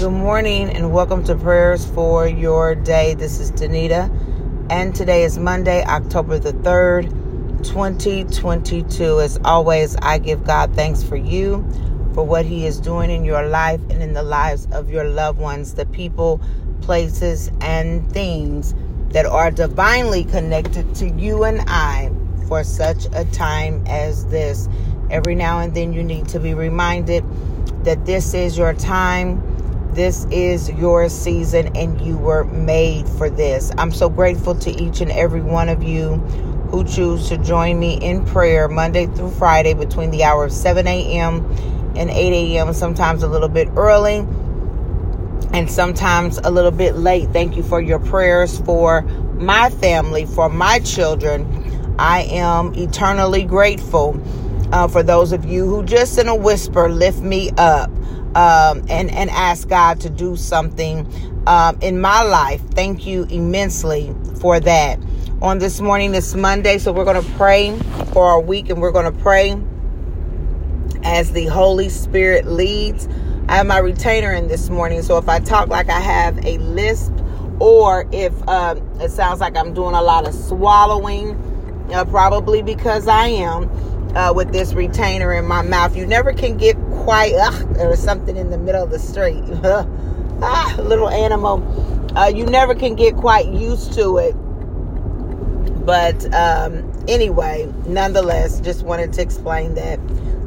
Good morning and welcome to prayers for your day. This is Danita, and today is Monday, October the 3rd, 2022. As always, I give God thanks for you, for what He is doing in your life and in the lives of your loved ones, the people, places, and things that are divinely connected to you and I for such a time as this. Every now and then, you need to be reminded that this is your time this is your season and you were made for this. I'm so grateful to each and every one of you who choose to join me in prayer Monday through Friday between the hour of 7 a.m. and 8 a.m., sometimes a little bit early and sometimes a little bit late. Thank you for your prayers for my family, for my children. I am eternally grateful uh, for those of you who just in a whisper lift me up um, and and ask God to do something um, in my life. Thank you immensely for that. On this morning, it's Monday, so we're going to pray for our week, and we're going to pray as the Holy Spirit leads. I have my retainer in this morning, so if I talk like I have a lisp, or if um, it sounds like I'm doing a lot of swallowing, uh, probably because I am uh, with this retainer in my mouth. You never can get quite, ugh, there was something in the middle of the street. ah, little animal. Uh, you never can get quite used to it. But um, anyway, nonetheless, just wanted to explain that.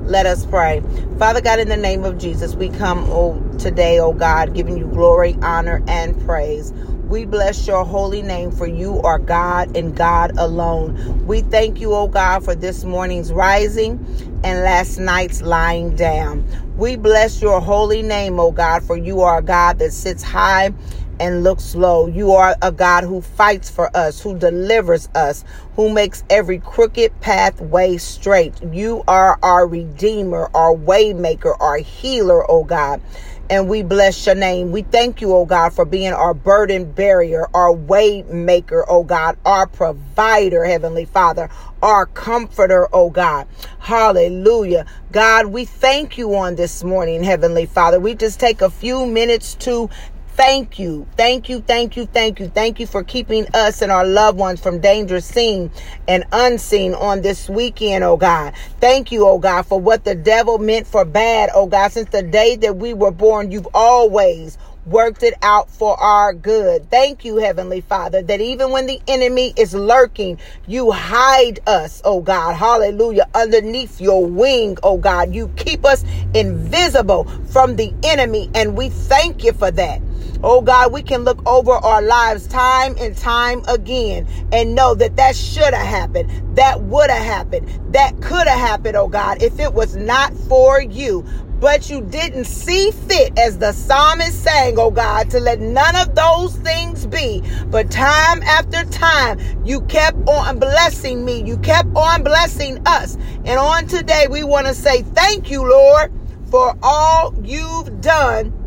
Let us pray. Father God, in the name of Jesus, we come oh, today, oh God, giving you glory, honor, and praise. We bless your holy name for you are God and God alone. We thank you, oh God, for this morning's rising and last night's lying down. We bless your holy name, O God, for you are a God that sits high and looks low. You are a God who fights for us, who delivers us, who makes every crooked pathway straight. You are our redeemer, our waymaker, our healer, oh God and we bless your name. We thank you, oh God, for being our burden barrier, our way maker, oh God, our provider, Heavenly Father, our comforter, oh God. Hallelujah. God, we thank you on this morning, Heavenly Father. We just take a few minutes to Thank you. Thank you. Thank you. Thank you. Thank you for keeping us and our loved ones from danger seen and unseen on this weekend, oh God. Thank you, oh God, for what the devil meant for bad, oh God. Since the day that we were born, you've always worked it out for our good. Thank you, Heavenly Father, that even when the enemy is lurking, you hide us, oh God. Hallelujah. Underneath your wing, oh God. You keep us invisible from the enemy, and we thank you for that. Oh God, we can look over our lives time and time again and know that that should have happened, that would have happened, that could have happened, oh God, if it was not for you but you didn't see fit, as the psalmist sang, oh God, to let none of those things be. But time after time, you kept on blessing me. You kept on blessing us. And on today, we want to say thank you, Lord, for all you've done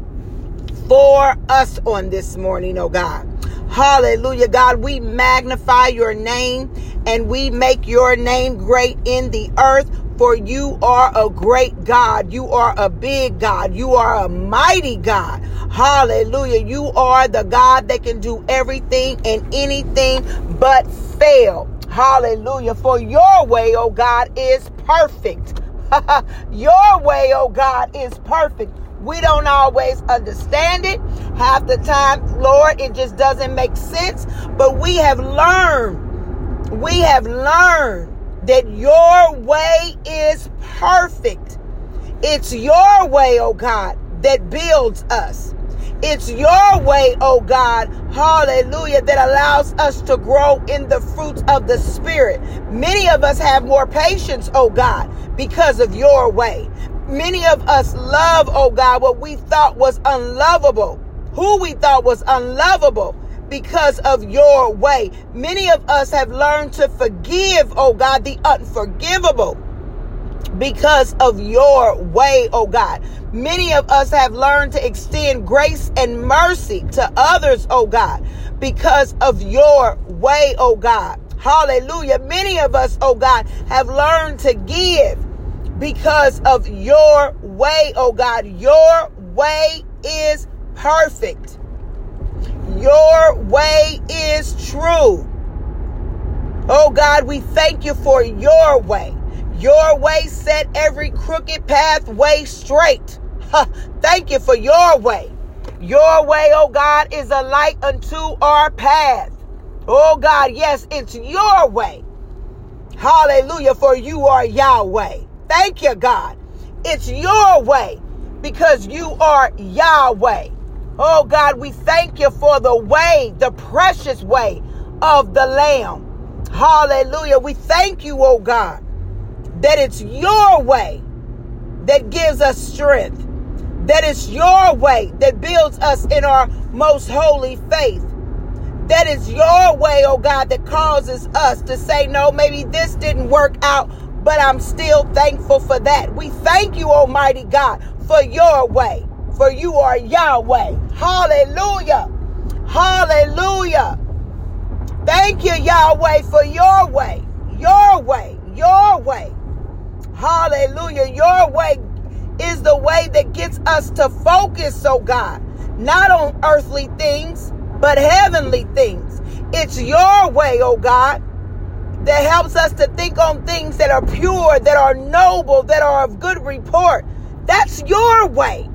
for us on this morning, oh God. Hallelujah, God. We magnify your name and we make your name great in the earth. For you are a great God. You are a big God. You are a mighty God. Hallelujah. You are the God that can do everything and anything but fail. Hallelujah. For your way, oh God, is perfect. your way, oh God, is perfect. We don't always understand it. Half the time, Lord, it just doesn't make sense. But we have learned, we have learned that your way is perfect. It's your way, oh God, that builds us. It's your way, oh God, hallelujah, that allows us to grow in the fruits of the Spirit. Many of us have more patience, oh God, because of your way. Many of us love, oh God, what we thought was unlovable, who we thought was unlovable because of your way. Many of us have learned to forgive, oh God, the unforgivable because of your way, oh God. Many of us have learned to extend grace and mercy to others, oh God, because of your way, oh God. Hallelujah. Many of us, oh God, have learned to give because of your way, oh God. Your way is perfect. Your way is true. Oh God, we thank you for your way. Your way set every crooked pathway straight. Thank you for your way. Your way, oh God, is a light unto our path. Oh God, yes, it's your way. Hallelujah, for you are Yahweh. Thank you, God. It's your way because you are Yahweh. Oh God, we thank you for the way, the precious way of the Lamb. Hallelujah. We thank you, oh God, that it's your way that gives us strength, that it's your way that builds us in our most holy faith. That is your way, oh God, that causes us to say, no, maybe this didn't work out, but I'm still thankful for that. We thank you, Almighty God, for your way, for you are Yahweh. Hallelujah. Hallelujah. Thank you, Yahweh, for your way, your way, your way. Hallelujah. Your way is the way that gets us to focus, oh God, not on earthly things, but heavenly things. It's your way, oh God, that helps us to think on things that are pure, that are noble, that are of good report. That's your way.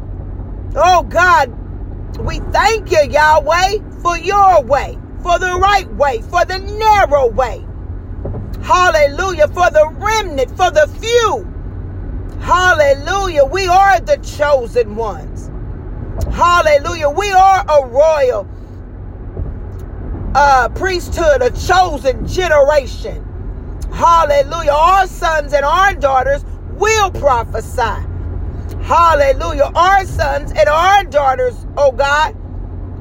Oh God, we thank you, Yahweh, for your way for the right way, for the narrow way. Hallelujah. For the remnant, for the few. Hallelujah. We are the chosen ones. Hallelujah. We are a royal uh, priesthood, a chosen generation. Hallelujah. Our sons and our daughters will prophesy. Hallelujah. Our sons and our daughters, oh God,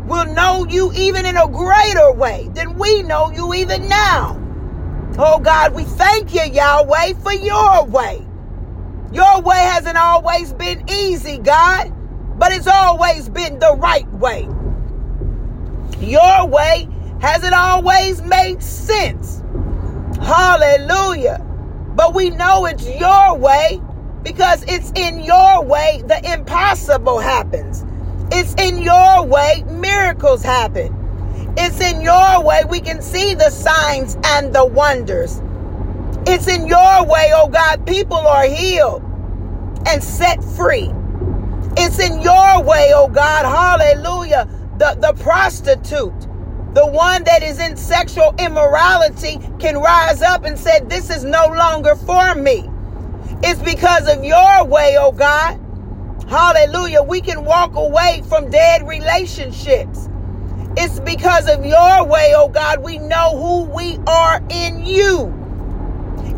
will know you even in a greater way than we know you even now. Oh God, we thank you, Yahweh, for your way. Your way hasn't always been easy, God, but it's always been the right way. Your way hasn't always made sense. Hallelujah. But we know it's your way because it's in your way the impossible happens. It's in your way miracles happen. It's in your way we can see the signs and the wonders. It's in your way, oh God, people are healed and set free. It's in your way, oh God, hallelujah. The, the prostitute, the one that is in sexual immorality, can rise up and say, This is no longer for me. It's because of your way, oh God. Hallelujah. We can walk away from dead relationships. It's because of your way, oh God, we know who we are in you.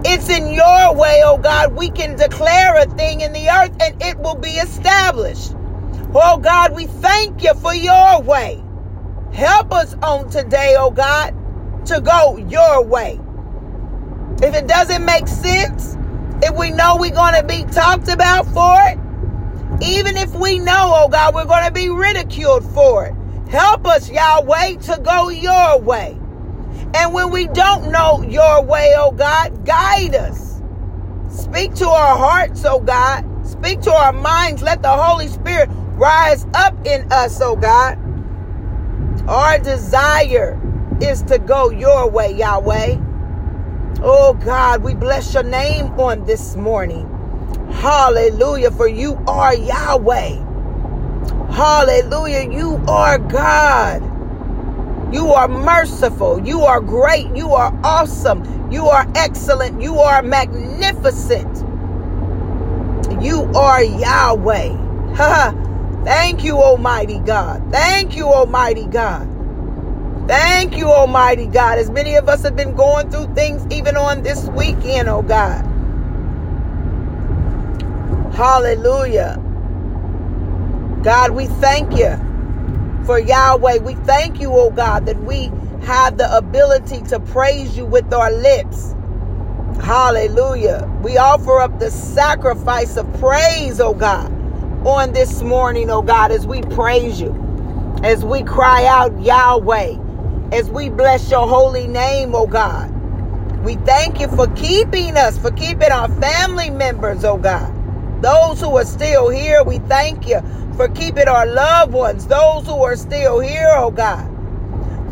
It's in your way, oh God, we can declare a thing in the earth and it will be established. Oh God, we thank you for your way. Help us on today, oh God, to go your way. If it doesn't make sense, if we know we're going to be talked about for it, even if we know, oh God, we're going to be ridiculed for it. Help us, Yahweh, to go your way. And when we don't know your way, oh God, guide us. Speak to our hearts, oh God. Speak to our minds. Let the Holy Spirit rise up in us, oh God. Our desire is to go your way, Yahweh. Oh God, we bless your name on this morning. Hallelujah. For you are Yahweh. Hallelujah. You are God. You are merciful. You are great. You are awesome. You are excellent. You are magnificent. You are Yahweh. Thank you, Almighty God. Thank you, Almighty God. Thank you, Almighty God. As many of us have been going through things even on this weekend, oh God. Hallelujah. God, we thank you for Yahweh. We thank you, oh God, that we have the ability to praise you with our lips. Hallelujah. We offer up the sacrifice of praise, oh God, on this morning, oh God, as we praise you, as we cry out Yahweh, as we bless your holy name, oh God. We thank you for keeping us, for keeping our family members, oh God. Those who are still here, we thank you for keeping our loved ones, those who are still here, oh God,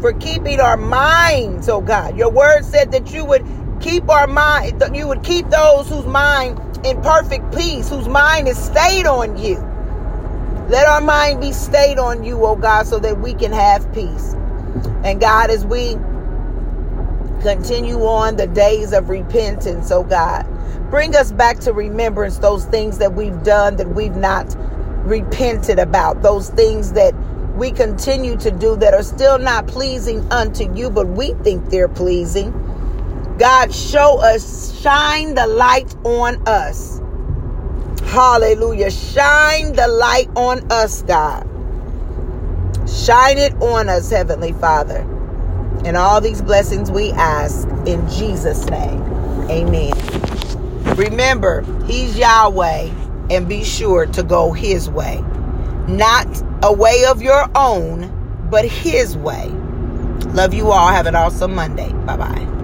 for keeping our minds, oh God. Your word said that you would keep our mind, you would keep those whose mind in perfect peace, whose mind is stayed on you. Let our mind be stayed on you, oh God, so that we can have peace. And God, as we continue on the days of repentance, oh God, bring us back to remembrance those things that we've done that we've not repented about, those things that we continue to do that are still not pleasing unto you, but we think they're pleasing. God, show us, shine the light on us. Hallelujah. Shine the light on us, God. Shine it on us, Heavenly Father. And all these blessings we ask in Jesus' name. Amen. Remember, He's Yahweh, and be sure to go His way. Not a way of your own, but His way. Love you all. Have an awesome Monday. Bye bye.